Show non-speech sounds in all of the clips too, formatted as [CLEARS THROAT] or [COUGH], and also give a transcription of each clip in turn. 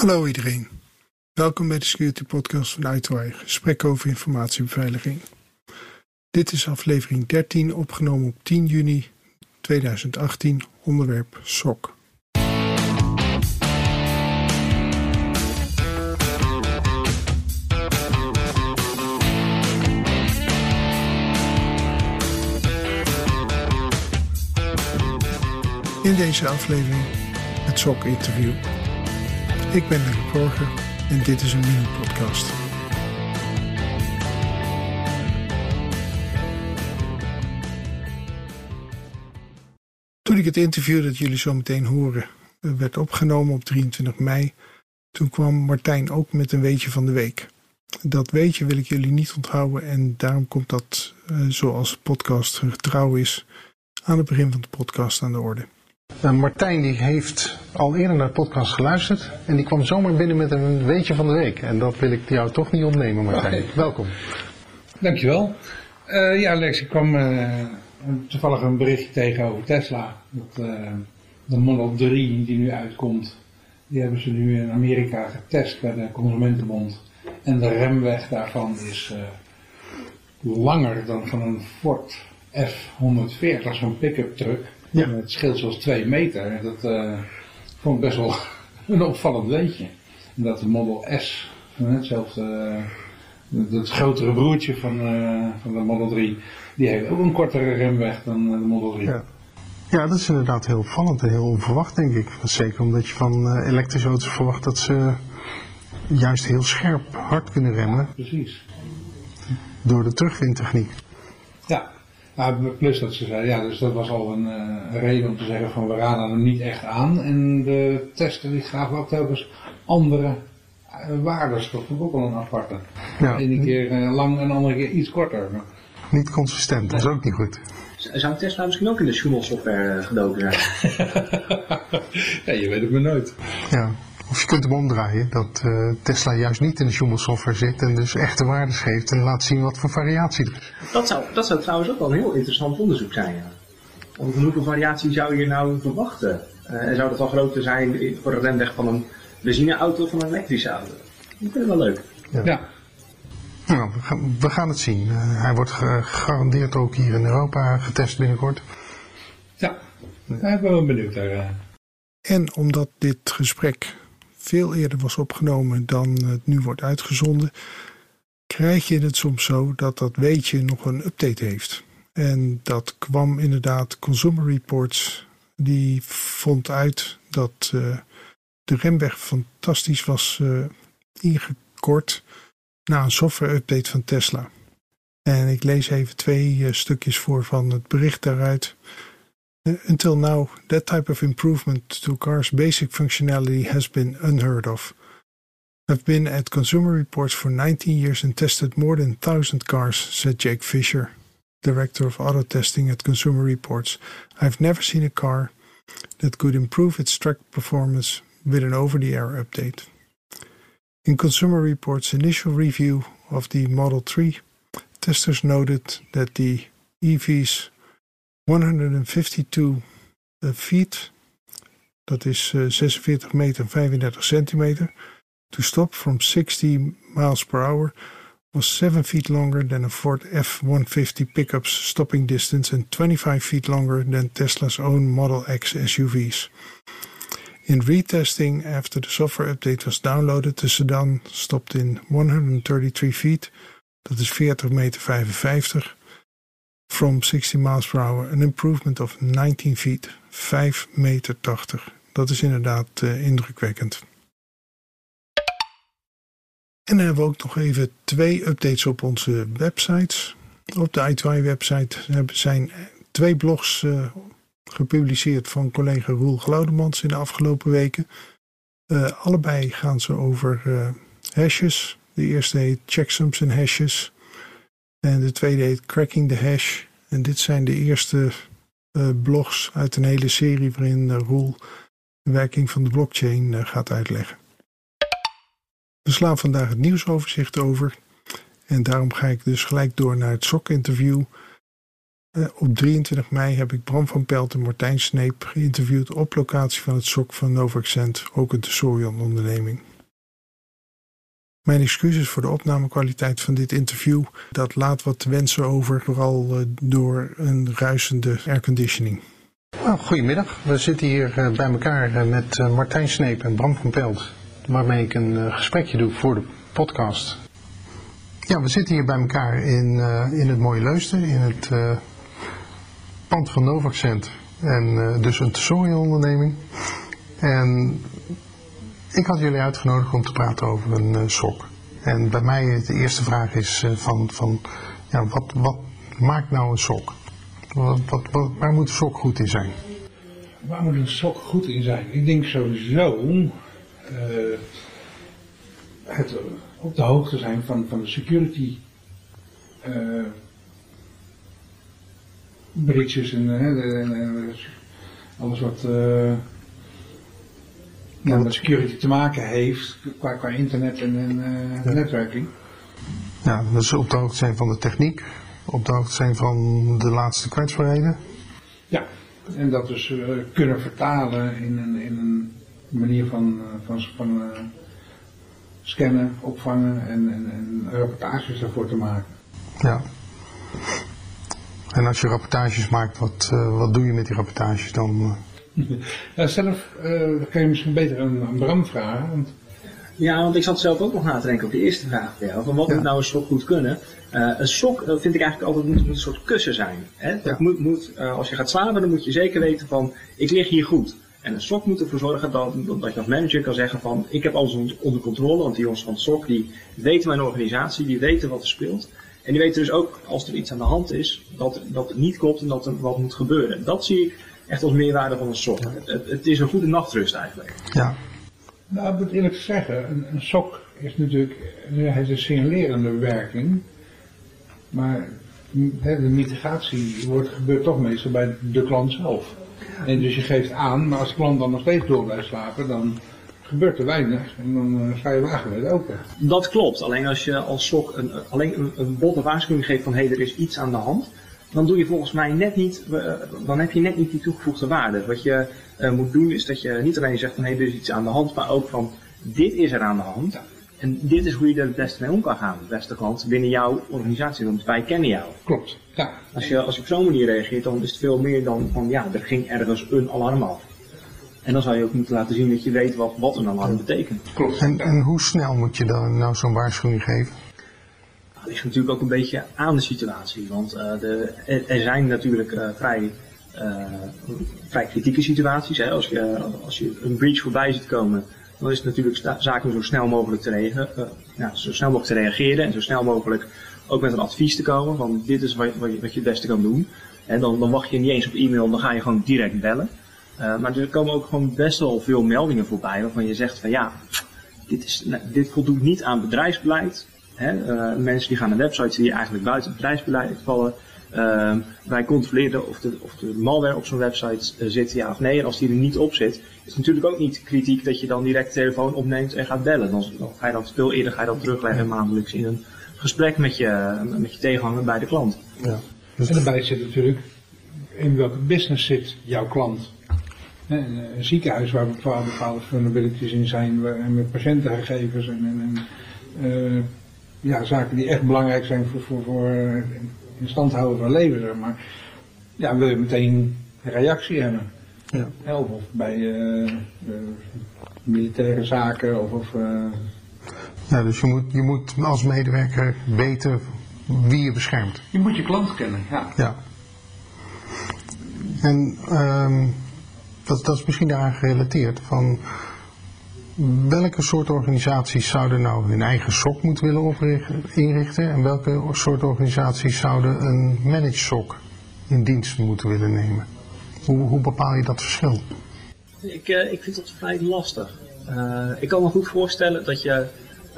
Hallo iedereen. Welkom bij de Security Podcast van iTwire, gesprek over informatiebeveiliging. Dit is aflevering 13, opgenomen op 10 juni 2018, onderwerp SOC. In deze aflevering het SOC-interview. Ik ben Dirk Borger en dit is een mini-podcast. Toen ik het interview dat jullie zo meteen horen eh, werd opgenomen op 23 mei, toen kwam Martijn ook met een weetje van de week. Dat weetje wil ik jullie niet onthouden en daarom komt dat, uh, zoals podcast getrouw is, aan het begin van de podcast aan de orde. Uh, Martijn die heeft al eerder naar de podcast geluisterd en die kwam zomaar binnen met een weetje van de week. En dat wil ik jou toch niet ontnemen Martijn. Okay. Welkom. Dankjewel. Uh, ja Lex, ik kwam uh, toevallig een berichtje tegen over Tesla. Dat, de Model 3 die nu uitkomt, die hebben ze nu in Amerika getest bij de Consumentenbond. En de remweg daarvan is langer dan van een Ford F-140, zo'n pick-up truck. Ja. Het scheelt zoals twee meter. Dat uh, vond ik best wel [LAUGHS] een opvallend weetje. Dat de Model S, hetzelfde, uh, het grotere broertje van, uh, van de Model 3, die heeft ook een kortere remweg dan de Model 3. Ja. ja, dat is inderdaad heel opvallend en heel onverwacht denk ik. Zeker omdat je van elektrische auto's verwacht dat ze juist heel scherp hard kunnen remmen. Ja, precies. Door de terugwindtechniek. Ja, nou, plus dat ze zeiden, ja, dus dat was al een, uh, reden om te zeggen van we raden hem niet echt aan. En de testen die gaven ook telkens andere uh, waardes. Dat vond ik ook wel een aparte. Ja. Ene keer uh, lang en de andere keer iets korter. Niet consistent, dat is ook niet goed. Zou Tesla misschien ook in de Schumel-software gedoken zijn? [LAUGHS] ja, je weet het maar nooit. Ja. Of je kunt hem omdraaien, dat uh, Tesla juist niet in de Schumel software zit en dus echte waardes geeft en laat zien wat voor variatie er is. Dat zou, dat zou trouwens ook wel een heel interessant onderzoek zijn. Ja. Want hoeveel variatie zou je nou verwachten? Uh, en zou dat al groter zijn voor de remweg van een benzineauto of van een elektrische auto? Dat is wel leuk. Ja. ja. Nou, we gaan, we gaan het zien. Uh, hij wordt gegarandeerd ook hier in Europa getest binnenkort. Ja, ik ben wel benieuwd daar. En omdat dit gesprek veel eerder was opgenomen dan het nu wordt uitgezonden, krijg je het soms zo dat dat weetje nog een update heeft. En dat kwam inderdaad, Consumer Reports, die vond uit dat uh, de remweg fantastisch was uh, ingekort na een software update van Tesla. En ik lees even twee uh, stukjes voor van het bericht daaruit. Until now, that type of improvement to cars' basic functionality has been unheard of. I've been at Consumer Reports for 19 years and tested more than 1,000 cars, said Jake Fisher, director of auto testing at Consumer Reports. I've never seen a car that could improve its track performance with an over the air update. In Consumer Reports' initial review of the Model 3, testers noted that the EV's 152 feet, dat is uh, 46 meter en 35 centimeter, to stop from 60 miles per hour was 7 feet longer than a Ford F-150 pickup's stopping distance and 25 feet longer than Tesla's own Model X SUVs. In retesting after the software update was downloaded, the sedan stopped in 133 feet, dat is 40 meter 55, from 60 miles per hour, an improvement of 19 feet, 5 meter 80. Dat is inderdaad uh, indrukwekkend. En dan hebben we ook nog even twee updates op onze websites. Op de i website zijn twee blogs uh, gepubliceerd van collega Roel Glaudemans in de afgelopen weken. Uh, allebei gaan ze over hashes. De eerste heet Checksums en Hashes. En de tweede heet Cracking the Hash. En dit zijn de eerste uh, blogs uit een hele serie waarin uh, Roel de werking van de blockchain uh, gaat uitleggen. We slaan vandaag het nieuwsoverzicht over. En daarom ga ik dus gelijk door naar het SOC-interview. Op 23 mei heb ik Bram van Pelt en Martijn Sneep geïnterviewd op locatie van het SOC van Novaccent, ook een Tesorion onderneming. Mijn excuses voor de opnamekwaliteit van dit interview. Dat laat wat te wensen over, vooral uh, door een ruisende airconditioning. Nou, goedemiddag. We zitten hier uh, bij elkaar met Martijn Sneep en Bram van Pelt, waarmee ik een gesprekje doe voor de podcast. Ja, we zitten hier bij elkaar in, in het mooie Leusden, in het pand van Novaccent. En dus een tesorië-onderneming. En ik had jullie uitgenodigd om te praten over een uh, sok. En bij mij de eerste vraag is uh, van, van ja, wat, wat maakt nou een sok? Waar moet een sok goed in zijn? Waar moet een sok goed in zijn? Ik denk sowieso het op de hoogte zijn van, van de security breaches en, en, alles wat uh, met security te maken heeft qua, qua internet en, en uh, ja. netwerking. Ja, dus op de hoogte zijn van de techniek, op de hoogte zijn van de laatste kwetsbaarheden. Ja, en dat dus uh, kunnen vertalen in een, in een manier van, van, van scannen, opvangen en, en, en rapportages daarvoor te maken. Ja. En als je rapportages maakt, wat, uh, wat doe je met die rapportages dan? [LAUGHS] Ja, zelf uh, kan je misschien beter een, Bram vragen. Want... Ja, want ik zat zelf ook nog na te denken op de eerste vraag van jou. Van wat ja. moet nou een sok goed kunnen? Uh, een sok vind ik eigenlijk altijd moet, moet een soort kussen zijn. Hè? Dat ja. moet, moet, als je gaat slapen, dan moet je zeker weten van ik lig hier goed. En een sok moet ervoor zorgen dat, dat je als manager kan zeggen van ik heb alles onder controle. Want die jongens van het sok die weten mijn organisatie, die weten wat er speelt. En die weten dus ook, als er iets aan de hand is, dat, dat het niet klopt en dat er wat moet gebeuren. Dat zie ik echt als meerwaarde van een sok. Het, het, het, is een goede nachtrust eigenlijk. Ja. Nou, ik moet eerlijk zeggen, een, een sok is natuurlijk, heeft een signalerende werking. Maar de mitigatie wordt, gebeurt toch meestal bij de klant zelf. En dus je geeft aan, maar als de klant dan nog steeds door blijft slapen, dan gebeurt er weinig en dan uh, ga je wagen weer open. Dat klopt, alleen als je als sok een, alleen een, een botte waarschuwing geeft van hé, hey, er is iets aan de hand, dan doe je volgens mij net niet, uh, dan heb je net niet die toegevoegde waarde. Wat je uh, moet doen is dat je niet alleen zegt van hé, hey, er is iets aan de hand, maar ook van dit is er aan de hand. En dit is hoe je er het beste mee om kan gaan, beste klant, binnen jouw organisatie, want wij kennen jou. Klopt, ja. Als je, als je op zo'n manier reageert, dan is het veel meer dan van ja, er ging ergens een alarm af. En dan zou je ook moeten laten zien dat je weet wat, wat een alarm betekent. Klopt. En, en hoe snel moet je dan nou zo'n waarschuwing geven? Ligt natuurlijk ook een beetje aan de situatie. Want uh, de, er zijn natuurlijk uh, vrij, uh, vrij kritieke situaties. Hè. Als, je, als je een breach voorbij ziet komen, dan is het natuurlijk zaak om zo snel mogelijk te, ja, zo snel mogelijk te reageren. En zo snel mogelijk ook met een advies te komen. Van dit is wat, wat, je, wat je het beste kan doen. En dan, dan wacht je niet eens op e-mail, dan ga je gewoon direct bellen. Maar er komen ook gewoon best wel veel meldingen voorbij waarvan je zegt van ja, dit, is, nou, dit voldoet niet aan bedrijfsbeleid. Hè? Uh, mensen die gaan naar websites die eigenlijk buiten het bedrijfsbeleid vallen. Uh, wij controleren of de, of de malware op zo'n website uh, zit, ja of nee. En als die er niet op zit, is het natuurlijk ook niet kritiek dat je dan direct de telefoon opneemt en gaat bellen. Dan, dan ga je dat veel eerder ga je dat terugleggen maandelijks in een gesprek met je, met je tegenhanger bij de klant. Ja. En daarbij zit natuurlijk in welke business zit jouw klant. Een ziekenhuis waar bepaalde, bepaalde vulnerabilities in zijn, en met patiëntengegevens en, en, en uh, ja, zaken die echt belangrijk zijn voor, voor, voor in stand houden van leven, zeg maar. Ja, wil je meteen een reactie hebben. Ja. Of, of bij uh, militaire zaken of... of uh, ja, dus je moet, je moet als medewerker weten wie je beschermt. Je moet je klant kennen, ja. Ja. En um, dat, dat is misschien daaraan gerelateerd. Van welke soort organisaties zouden nou hun eigen SOC moeten willen oprichten, inrichten en welke soort organisaties zouden een managed SOC in dienst moeten willen nemen? Hoe, hoe bepaal je dat verschil? Ik, uh, ik vind dat vrij lastig. Uh, ik kan me goed voorstellen dat je,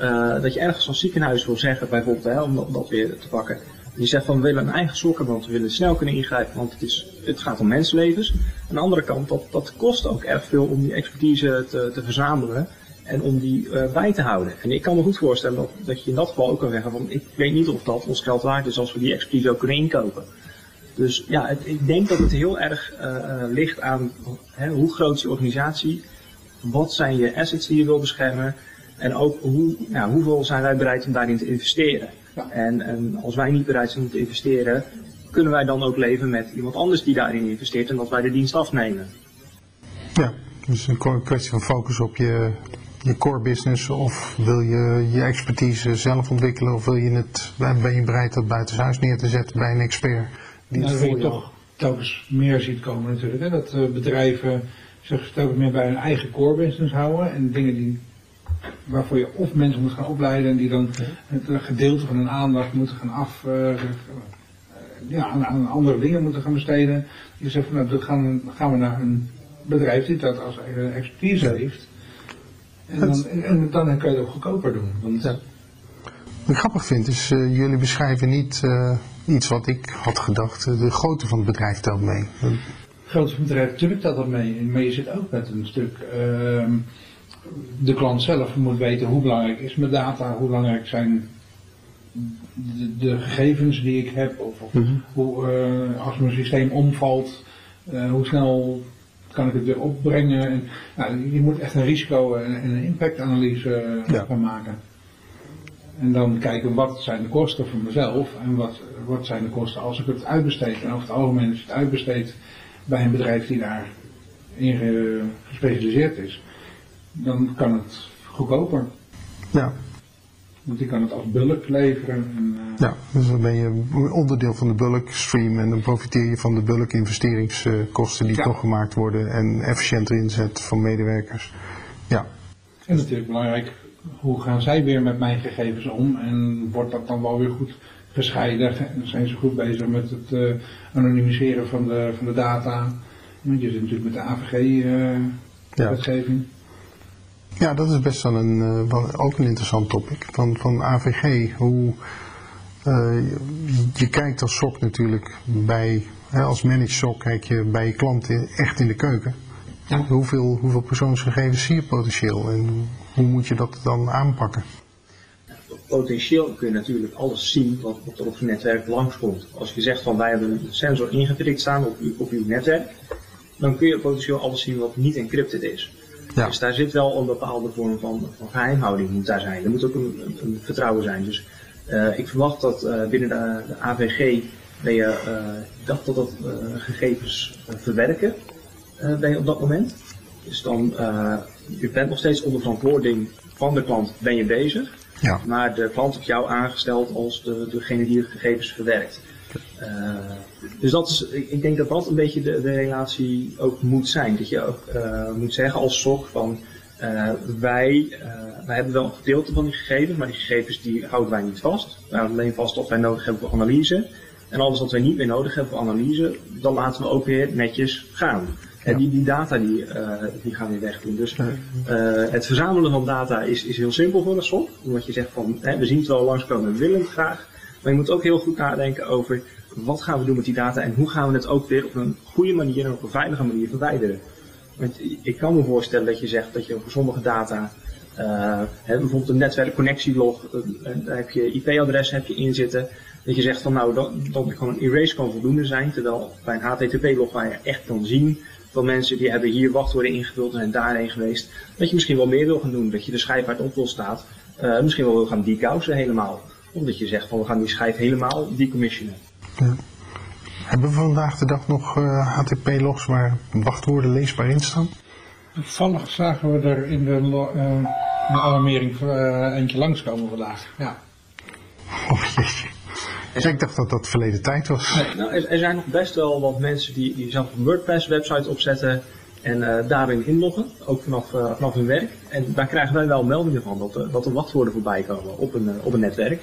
uh, dat je ergens als ziekenhuis wil zeggen, bijvoorbeeld, hè, om, dat, weer te pakken. Die zegt van we willen een eigen sok hebben, want we willen snel kunnen ingrijpen, want het, is, het gaat om mensenlevens. Aan de andere kant, dat, dat kost ook erg veel om die expertise te, te verzamelen en om die uh, bij te houden. En ik kan me goed voorstellen dat, dat je in dat geval ook kan zeggen van ik weet niet of dat ons geld waard is als we die expertise ook kunnen inkopen. Dus ja, het, ik denk dat het heel erg ligt aan hè, hoe groot is je organisatie, wat zijn je assets die je wil beschermen en ook hoe, ja, hoeveel zijn wij bereid om daarin te investeren. En, en als wij niet bereid zijn om te investeren, kunnen wij dan ook leven met iemand anders die daarin investeert en dat wij de dienst afnemen. Ja, dus een kwestie van focus op je, je core business of wil je je expertise zelf ontwikkelen of wil je het, ben je bereid dat buitenshuis neer te zetten bij een expert? Die nou, dat je toch telkens meer ziet komen natuurlijk. Hè? Dat uh, bedrijven zich telkens meer bij hun eigen core business houden en dingen die waarvoor je of mensen moet gaan opleiden en die dan het gedeelte van hun aandacht moeten gaan af, uh, ja, aan, aan, andere dingen moeten gaan besteden. Je zegt van nou, dan gaan, gaan we naar een bedrijf die dat als expertise heeft. En dan, en, dan kan je het ook goedkoper doen. Want, ja. Wat ik grappig vind is, uh, jullie beschrijven niet uh, iets wat ik had gedacht. de grootte van het bedrijf telt mee. De grootte van het bedrijf, natuurlijk telt dat mee. Maar je zit ook met een stuk... Uh, de klant zelf moet weten hoe belangrijk is mijn data, hoe belangrijk zijn de, de gegevens die ik heb, of, of mm -hmm. hoe, uh, als mijn systeem omvalt, uh, hoe snel kan ik het weer opbrengen. En, nou, je moet echt een risico- en, een impactanalyse uh, ja. van maken. En dan kijken wat zijn de kosten voor mezelf en wat, wat zijn de kosten als ik het uitbesteed. En over het algemeen is het uitbesteed bij een bedrijf die daar in gespecialiseerd is dan kan het goedkoper. Ja. Want die kan het als bulk leveren. En, uh... Ja, dus dan ben je onderdeel van de bulk stream en dan profiteer je van de bulk investeringskosten die toch gemaakt worden en efficiënter inzet van medewerkers. Ja. En natuurlijk belangrijk, hoe gaan zij weer met mijn gegevens om en wordt dat dan wel weer goed gescheiden? Zijn ze goed bezig met het uh, anonimiseren van de, van de data? Want je zit natuurlijk met de AVG-wetgeving. Uh, ja. Ja, dat is best wel een, uh, ook een interessant topic. Van, van AVG, hoe uh, je kijkt als SOC natuurlijk bij, hè, als managed SOC kijk je bij je klant echt in de keuken. Ja. Hoeveel, hoeveel persoonsgegevens zie je potentieel en hoe moet je dat dan aanpakken? Potentieel kun je natuurlijk alles zien wat, wat er op je netwerk langskomt. Als je zegt van wij hebben een sensor ingeprikt staan op, op uw netwerk, dan kun je potentieel alles zien wat niet encrypted is. Ja. Dus daar zit wel een bepaalde vorm van, van geheimhouding moet daar zijn. Er moet ook een, een vertrouwen zijn. Dus uh, ik verwacht dat uh, binnen de, de, AVG ben je, uh, dacht dat dat gegevens verwerken ben je op dat moment. Dus dan, je bent nog steeds onder verantwoording van de klant, ben je bezig. Ja. Maar de klant heeft jou aangesteld als de, degene die de gegevens verwerkt. Uh, dus dat is, ik denk dat dat een beetje de, de relatie ook moet zijn. Dat je ook uh, moet zeggen als SOC van uh, wij, wij hebben wel een gedeelte van die gegevens, maar die gegevens die houden wij niet vast. Wij houden alleen vast wat wij nodig hebben voor analyse. En alles wat wij niet meer nodig hebben voor analyse, dan laten we ook weer netjes gaan. En die, die data die, die gaan weer weg doen. Dus het verzamelen van data is, is heel simpel voor een SOC. Omdat je zegt van, hè, we zien het wel langskomen, we willen het graag. Maar je moet ook heel goed nadenken over wat gaan we doen met die data en hoe gaan we het ook weer op een goede manier en op een veilige manier verwijderen. Want ik kan me voorstellen dat je zegt dat je voor sommige data, uh, bijvoorbeeld een netwerkconnectielog, uh, daar heb je IP-adres in zitten, dat je zegt van nou, dat, dat gewoon een erase kan voldoende zijn, terwijl bij een HTTP-log waar je echt kan zien van mensen die hebben hier wachtwoorden ingevuld en zijn daarheen geweest, dat je misschien wel meer wil gaan doen, dat je de schijf waar het op wil staat, misschien wel wil gaan decousen helemaal. Omdat je zegt van we gaan die schijf helemaal decommissionen. Ja. Hebben we vandaag de dag nog uh, eh, HTTP-logs waar wachtwoorden leesbaar in staan? Toevallig zagen we er in de uh, alarmering uh, eentje langskomen vandaag. Ja. Oh jeetje. Dus ik dacht dat dat verleden tijd was. Nee, nou, er, er, zijn nog best wel wat mensen die, die zelf een WordPress-website opzetten en daarin inloggen, ook vanaf, vanaf hun werk. En daar krijgen wij wel meldingen van, dat, dat er wachtwoorden voorbij komen op een, op een netwerk.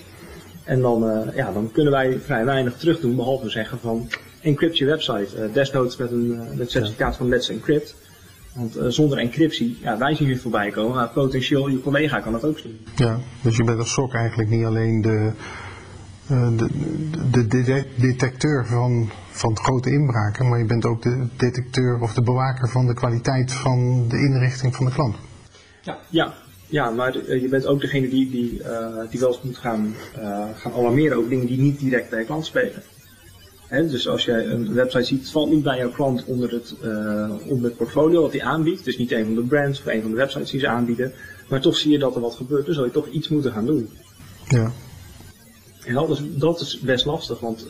En dan, uh, ja, dan kunnen wij vrij weinig terug doen, behalve zeggen van encrypt je website. Uh, desnoods met een uh, met certificaat van Let's Encrypt. Want zonder encryptie, ja, wij zien het voorbij komen, maar potentieel je collega kan dat ook zien. Ja, dus je bent als SOC eigenlijk niet alleen de, de, de, de detecteur van, van grote inbraken, maar je bent ook de detecteur of de bewaker van de kwaliteit van de inrichting van de klant. Ja, ja ja, maar eh, je bent ook degene die, die, uh, die wel eens moet gaan, uh, gaan alarmeren over dingen die niet direct bij je klant spelen. dus als jij een website ziet, het valt niet bij jouw klant onder het, onder het portfolio wat hij aanbiedt. Dus niet een van de brands of een van de websites die ze aanbieden. Maar toch zie je dat er wat gebeurt, dan zou je toch iets moeten gaan doen. Ja. En dat is, dat is best lastig, want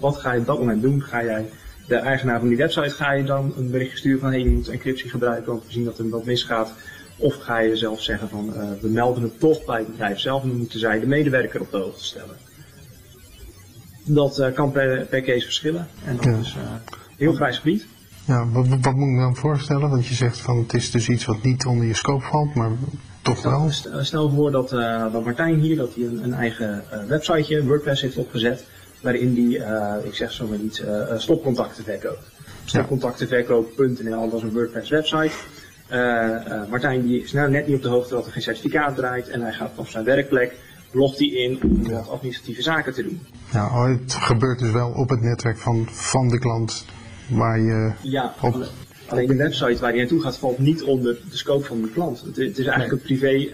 wat ga je op dat moment doen? Ga jij de eigenaar van die website ga je dan een berichtje sturen van hey, je moet encryptie gebruiken, want we zien dat er wat misgaat. Of ga je zelf zeggen van uh, we melden het toch bij het bedrijf zelf en dan moeten zij de medewerker op de hoogte stellen. Dat uh, kan per, per case verschillen en dat ja. is uh, heel grijs gebied. Ja, wat, wat, moet ik me dan voorstellen? Want je zegt van het is dus iets wat niet onder je scope valt, maar toch wel. Stel, stel voor dat, dat Martijn hier dat hij een, een eigen websiteje, WordPress heeft opgezet waarin die, ik zeg zo maar iets, uh, stopcontacten verkoopt. Stopcontactenverkoop.nl, dat is een WordPress website. Uh, Martijn die is nou net niet op de hoogte dat er geen certificaat draait en hij gaat op zijn werkplek, logt hij in om wat administratieve zaken te doen. Ja, oh, het gebeurt dus wel op het netwerk van, van de klant waar je ja, op... Alleen de website waar je naartoe gaat valt niet onder de scope van de klant. Het, het is eigenlijk een privé,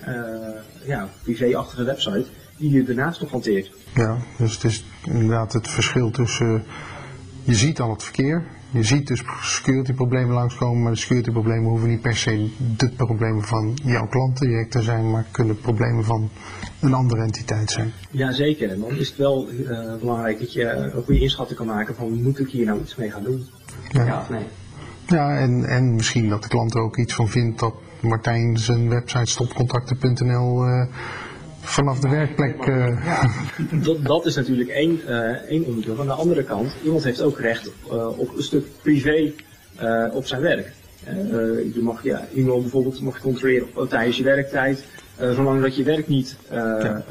ja, privé-achtige website die je daarnaast nog hanteert. Ja, dus het is inderdaad het verschil tussen, je ziet al het verkeer, je ziet dus security problemen langskomen, maar de security problemen hoeven niet per se de problemen van jouw klanten direct te zijn, maar kunnen problemen van een andere entiteit zijn. Jazeker, en dan is het wel uh, belangrijk dat je een goede inschatting kan maken van moet ik hier nou iets mee gaan doen? Ja, ja of nee? Ja, en, en misschien dat de klant er ook iets van vindt dat Martijn zijn website stopcontacten.nl uh, vanaf de werkplek. Uh... Dat, dat, is natuurlijk één, uh, één onderdeel. Aan de andere kant, iemand heeft ook recht uh, op een stuk privé op zijn werk. je mag ja, iemand bijvoorbeeld mag controleren tijdens je werktijd, zolang dat je werk niet ja.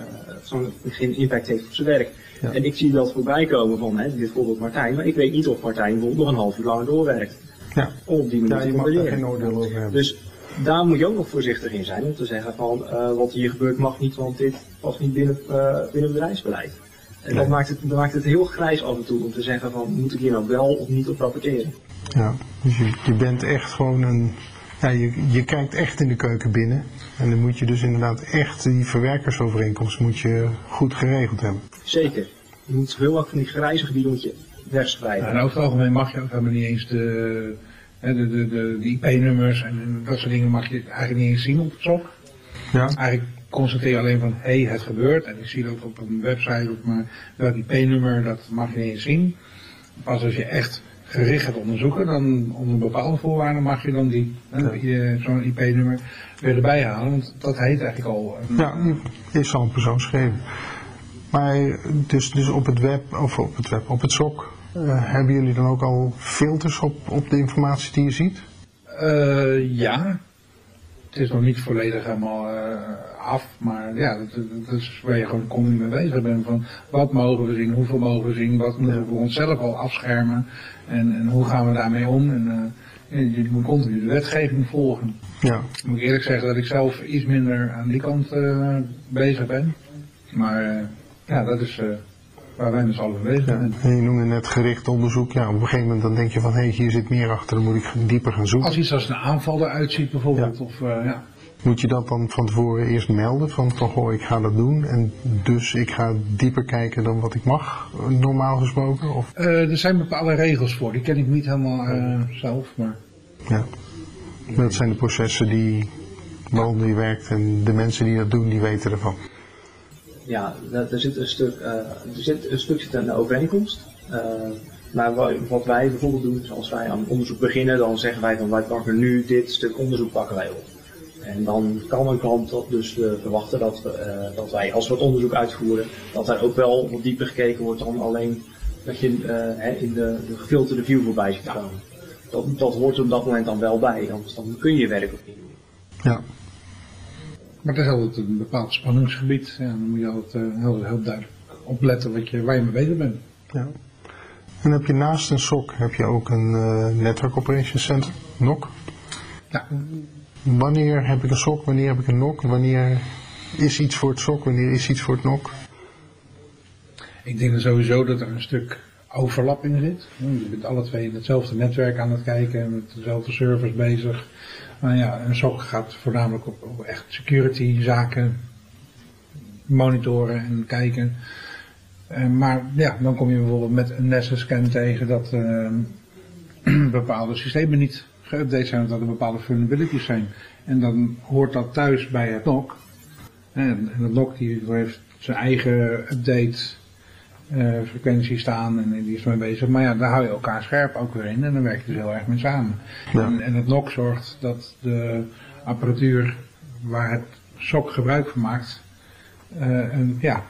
geen impact heeft op zijn werk. Ja. En ik zie dat voorbij komen van hè, dit voorbeeld Martijn, maar ik weet niet of Martijn bijvoorbeeld nog een half uur langer doorwerkt. Ja. Op die manier ja, je mag daar geen oordeel over hebben. Dus daar moet je ook nog voorzichtig in zijn om te zeggen van uh, wat hier gebeurt mag niet, want dit past niet binnen, uh, binnen bedrijfsbeleid. En dat, maakt het, dat maakt het heel grijs af en toe om te zeggen van moet ik hier nou wel of niet op rapporteren. Ja, dus je, je bent echt gewoon een, ja, je, je kijkt echt in de keuken binnen. En dan moet je dus inderdaad echt die verwerkersovereenkomst moet je goed geregeld hebben. Zeker. Je moet heel wat van die grijze gebieden moet je wegspreiden. Ja, en over het algemeen mag je ook helemaal niet eens de de, de, de, de IP-nummers en dat soort dingen mag je eigenlijk niet eens zien op het SOC. Ja. Eigenlijk constateer je alleen van, hé, hey, het gebeurt. En ik zie dat op een website, op maar welk IP-nummer, dat mag je niet eens zien. Pas als je echt gericht gaat onderzoeken, dan onder bepaalde voorwaarden mag je dan die, ja. zo'n IP-nummer weer erbij halen. Want dat heet eigenlijk al... Een, ja, is al een persoonsgegevens. Maar dus, dus op het web, of op het web, op het SOC, uh, hebben jullie dan ook al filters op, op de informatie die je ziet? Uh, ja. Het is nog niet volledig helemaal uh, af, maar ja, dat, dat, is waar je gewoon continu mee bezig bent. Van wat mogen we zien, hoeveel mogen we zien, wat moeten we onszelf al afschermen en, en hoe gaan we daarmee om. En, je moet continu de wetgeving volgen. Ja. Ik moet eerlijk zeggen dat ik zelf iets minder aan die kant bezig ben. Maar ja, dat is waar wij dus alle bezig zijn. En je noemde net gericht onderzoek. Ja, op een gegeven moment dan denk je van hé, hey, hier zit meer achter, dan moet ik dieper gaan zoeken. Als iets als een aanval eruit ziet bijvoorbeeld. Of, uh, ja. Moet je dat dan van tevoren eerst melden? Van, van goh, ik ga dat doen en dus ik ga dieper kijken dan wat ik mag, normaal gesproken? Of? Uh, er zijn bepaalde regels voor, die ken ik niet helemaal uh, zelf. Maar... Ja, dat zijn de processen die, waaronder je werkt en de mensen die dat doen, die weten ervan ja, er zit een stuk, uh, er zit een stuk zit aan de overeenkomst. Uh, maar wat wij bijvoorbeeld doen, is als wij aan onderzoek beginnen, dan zeggen wij van wij pakken nu dit stuk onderzoek pakken wij op. En dan kan een klant dus uh, verwachten dat, dat wij, als we het onderzoek uitvoeren, dat er ook wel wat dieper gekeken wordt dan alleen dat je uh, in de, de gefilterde view voorbij ziet komen. Dat, dat hoort op dat moment dan wel bij, anders dan kun je werk niet doen. Ja. Maar het is altijd een bepaald spanningsgebied. Ja, dan moet je altijd uh, heel, heel duidelijk opletten wat je, waar je mee bezig bent. Ja. En heb je naast een SOC heb je ook een uh, Network Operations Center, NOC. Ja. Wanneer heb ik een SOC, wanneer heb ik een NOC, wanneer is iets voor het SOC, wanneer is iets voor het NOC? Ik denk sowieso dat er een stuk overlap in zit. Je bent alle twee in hetzelfde netwerk aan het kijken, met dezelfde servers bezig. Maar ja, een SOC gaat voornamelijk op, echt security zaken monitoren en kijken. Uh, maar ja, dan kom je bijvoorbeeld met een Nessus scan tegen dat uh, [CLEARS THROAT] bepaalde systemen niet geüpdate zijn, of dat er bepaalde vulnerabilities zijn. En dan hoort dat thuis bij het NOC. En, en het NOC die heeft zijn eigen update uh, frequentie staan en die is mee bezig. Maar ja, daar hou je elkaar scherp ook weer in en dan werk je dus heel erg mee samen. Ja. En, en, het NOC zorgt dat de apparatuur waar het SOC gebruik van maakt, uh, een, ja,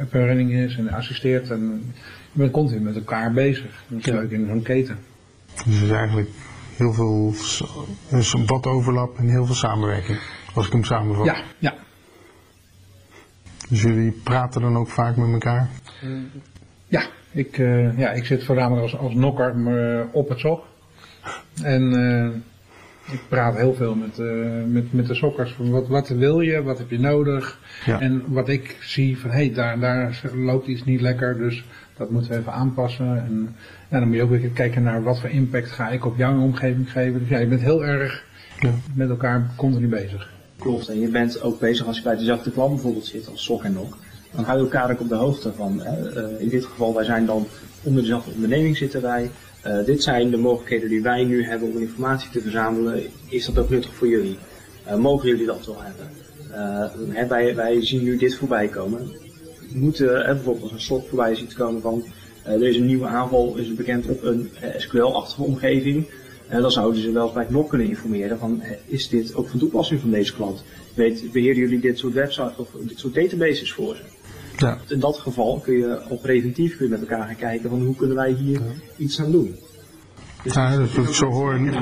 up running is en assisteert en je bent continu met elkaar bezig. Dat is ja. leuk in zo'n keten. Dus is eigenlijk heel veel, dus wat overlap en heel veel samenwerking, als ik hem samenvat. Ja, ja. Dus jullie praten dan ook vaak met elkaar? Ja, ik, uh, ja, ik zit voornamelijk als, als nokker uh, op het sok. En uh, ik praat heel veel met, met, met de sokkers. Van wat, wat wil je, wat heb je nodig? Ja. En wat ik zie van, hé, hey, daar, daar loopt iets niet lekker, dus dat moeten we even aanpassen. En ja, dan moet je ook weer kijken naar wat voor impact ga ik op jouw omgeving geven. Dus ja, je bent heel erg ja. met elkaar continu bezig. Klopt, en je bent ook bezig als je bij dezelfde klant bijvoorbeeld zit als SOC en NOC. Dan hou je elkaar ook op de hoogte van. Uh, in dit geval, wij zijn dan onder dezelfde onderneming zitten wij. Uh, dit zijn de mogelijkheden die wij nu hebben om informatie te verzamelen. Is dat ook nuttig voor jullie? Uh, mogen jullie dat wel hebben? Hè, wij, wij zien nu dit voorbij komen. We moeten bijvoorbeeld als een SOC voorbij ziet komen van er is een nieuwe aanval, is bekend op een SQL-achtige omgeving. Uh, dan zouden ze wel bij het NOC kunnen informeren van is dit ook van toepassing van deze klant? Weet, beheren jullie dit soort websites of dit soort databases voor ze? Ja. In dat geval kun je al preventief kun je met elkaar gaan kijken van hoe kunnen wij hier ja. iets aan doen. Dus ja, dat ik zo hoor. Uh,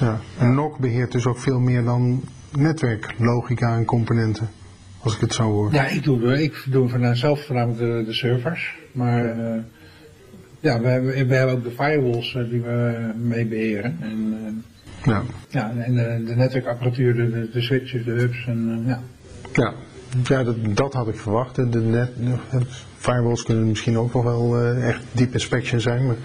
ja. En NOC beheert dus ook veel meer dan netwerklogica en componenten. Als ik het zo hoor. Ja, ik doe, ik doe vanuit zelf voornamelijk de, de servers. Maar uh, ja, we hebben, we hebben ook de firewalls uh, die we mee beheren. En, ja. ja, en de, de netwerkapparatuur, de, de, switches, de hubs en ja. Ja, ja, dat, dat had ik verwacht. De net, de firewalls kunnen misschien ook nog wel uh, echt deep inspection zijn. Maar,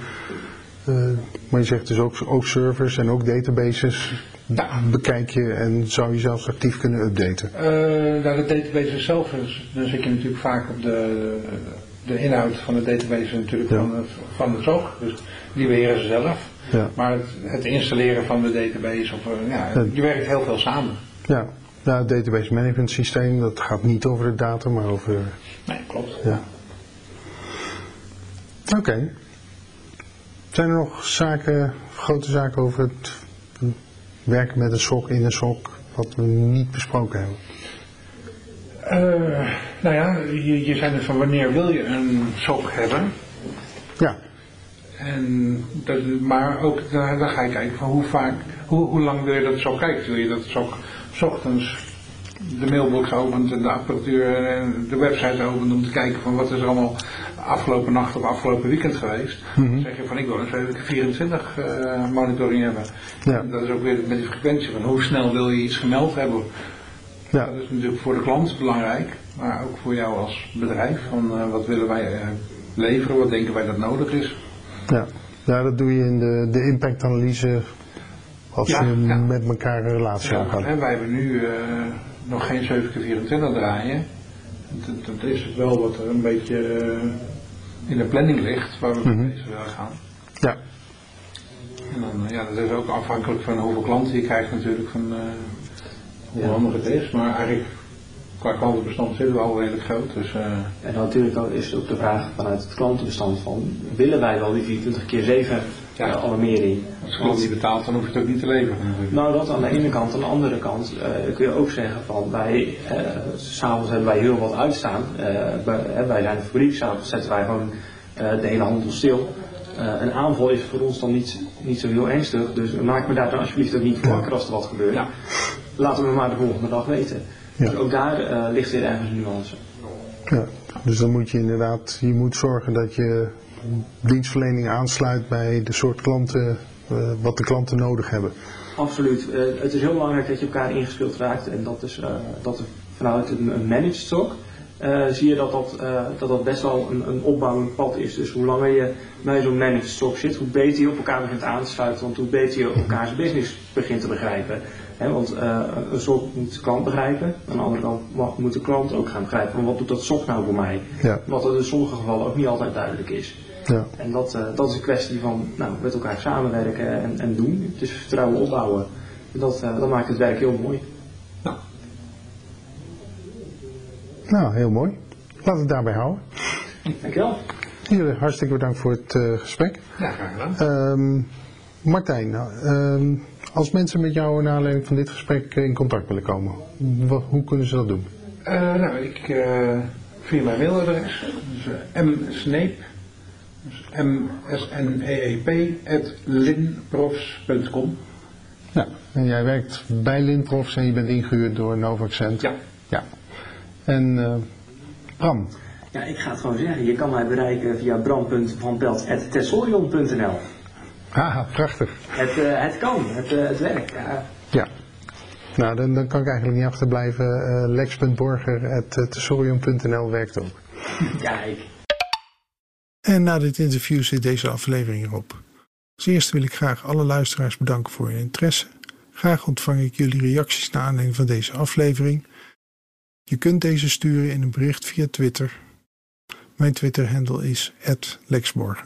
uh, maar je zegt dus ook, ook servers en ook databases ja. bekijk je en zou je zelfs actief kunnen updaten? Uh, nou, de database zelf, dus, dan zit je natuurlijk vaak op de, de inhoud van de database natuurlijk ja. van, van de SOC. Dus die beheren ze zelf. Ja. Maar het, het, installeren van de database, of, ja, je werkt heel veel samen. Ja, ja, het database management systeem, dat gaat niet over de data, maar over... Nee, klopt. Ja. Oké. Okay. Zijn er nog zaken, grote zaken over het werken met een sok in een sok, wat we niet besproken hebben? Uh, nou ja, je, je zei dus van wanneer wil je een sok hebben? Ja. En dat, maar ook dan ga je kijken van hoe vaak, hoe, hoe lang wil je dat sok kijken? Wil je dat s ochtends de mailbox opent en de apparatuur en de website opent om te kijken van wat is er allemaal afgelopen nacht of afgelopen weekend geweest. Mm Dan zeg je van ik wil een 24 uh, monitoring hebben. Ja. Dat is ook weer met die frequentie van hoe snel wil je iets gemeld hebben. Ja. Dat is natuurlijk voor de klant belangrijk, maar ook voor jou als bedrijf. Van uh, wat willen wij uh, leveren, wat denken wij dat nodig is. Ja, ja dat doe je in de, de impactanalyse als ja, je ja. met elkaar een relatie ja, En wij hebben nu uh, nog geen 7x24 draaien. Dat, dat, is het wel wat er een beetje in de planning ligt waar we mm -hmm. mee bezig willen gaan. Ja. En dan, ja, dat is ook afhankelijk van hoeveel klanten je krijgt natuurlijk, van hoe handig het is. Maar eigenlijk qua klantenbestand zitten we al redelijk groot. Dus, uh... En natuurlijk is het ook de vraag vanuit het klantenbestand van, willen wij wel die 24 keer 7 ja. uh, alarmering? Als klant die betaalt, dan hoef je het ook niet te leveren. Nou, dat aan de ene kant. Aan de andere kant uh, kun je ook zeggen van, wij, s'avonds hebben wij heel wat uitstaan. Wij zijn een fabriek, s'avonds zetten wij gewoon de hele handel stil. een aanval is voor ons dan niet, niet zo heel ernstig, dus maak me daar dan alsjeblieft ook niet voor wakker als er wat gebeurt. Ja. Laten we maar de volgende dag weten. Ja. Dus ook daar uh, ligt weer ergens een nuance. Ja, dus dan moet je inderdaad, je moet zorgen dat je dienstverlening aansluit bij de soort klanten, uh, wat de klanten nodig hebben. Absoluut. Uh, het is heel belangrijk dat je elkaar ingespeeld raakt en dat is dat er vanuit een managed stock zie je dat dat, dat dat best wel een, een opbouwend pad is. Dus hoe langer je bij zo'n managed stock zit, hoe beter je op elkaar begint aan te sluiten, want hoe beter je elkaars business begint te begrijpen want uh, een soort moet de klant begrijpen. Aan de andere kant moet de klant ook gaan begrijpen van wat doet dat sok nou voor mij. Ja. Wat er in sommige gevallen ook niet altijd duidelijk is. Ja. En dat, uh, dat is een kwestie van nou, met elkaar samenwerken en, en doen. Dus vertrouwen opbouwen. En dat, uh, dat maakt het werk heel mooi. Nou. nou, heel mooi. Laat het daarbij houden. Dankjewel. Jullie hartstikke bedankt voor het uh, gesprek. Ja, graag gedaan. Um, Martijn, nou, um, als mensen met jou naar aanleiding van dit gesprek in contact willen komen, wat, hoe kunnen ze dat doen? Uh, nou, ik uh, via mijn mailadres, dus uh, msneep, dus m-s-n-e-e-p, at linprofs.com. Ja, en jij werkt bij Linprofs en je bent ingehuurd door Novaccent. Ja. Ja. En Bram? Ja, ik ga het gewoon zeggen. Je kan mij bereiken via bram.vanpelt.tessorion.nl Haha, prachtig. Het, uh, het kan, het, uh, het werkt. Ja. ja. Nou, dan, dan kan ik eigenlijk niet achterblijven. Uh, lex.borger.tessorion.nl werkt ook. Kijk. En na dit interview zit deze aflevering erop. Als eerste wil ik graag alle luisteraars bedanken voor hun interesse. Graag ontvang ik jullie reacties naar aanleiding van deze aflevering. Je kunt deze sturen in een bericht via Twitter. Mijn Twitter-handle is @lexborger.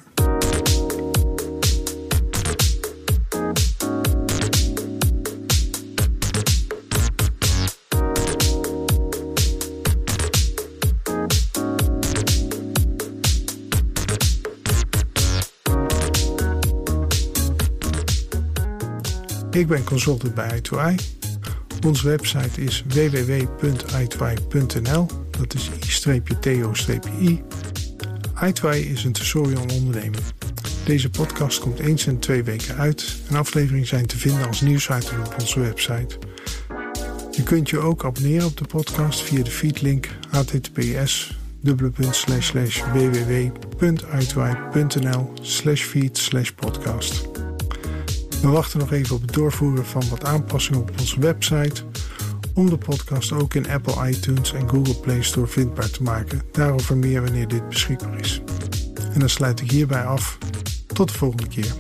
Ik ben consultant bij i2i. Onze website is www.i2i.nl. Dat is i-to-i. i2i is een Tesorion onderneming. Deze podcast komt eens in twee weken uit en afleveringen zijn te vinden als nieuwsitem op onze website. Je kunt je ook abonneren op de podcast via de feedlink https www.i2i.nl feed podcast. We wachten nog even op het doorvoeren van wat aanpassingen op onze website om de podcast ook in Apple iTunes en Google Play Store vindbaar te maken. Daarover meer wanneer dit beschikbaar is. En dan sluit ik hierbij af. Tot de volgende keer.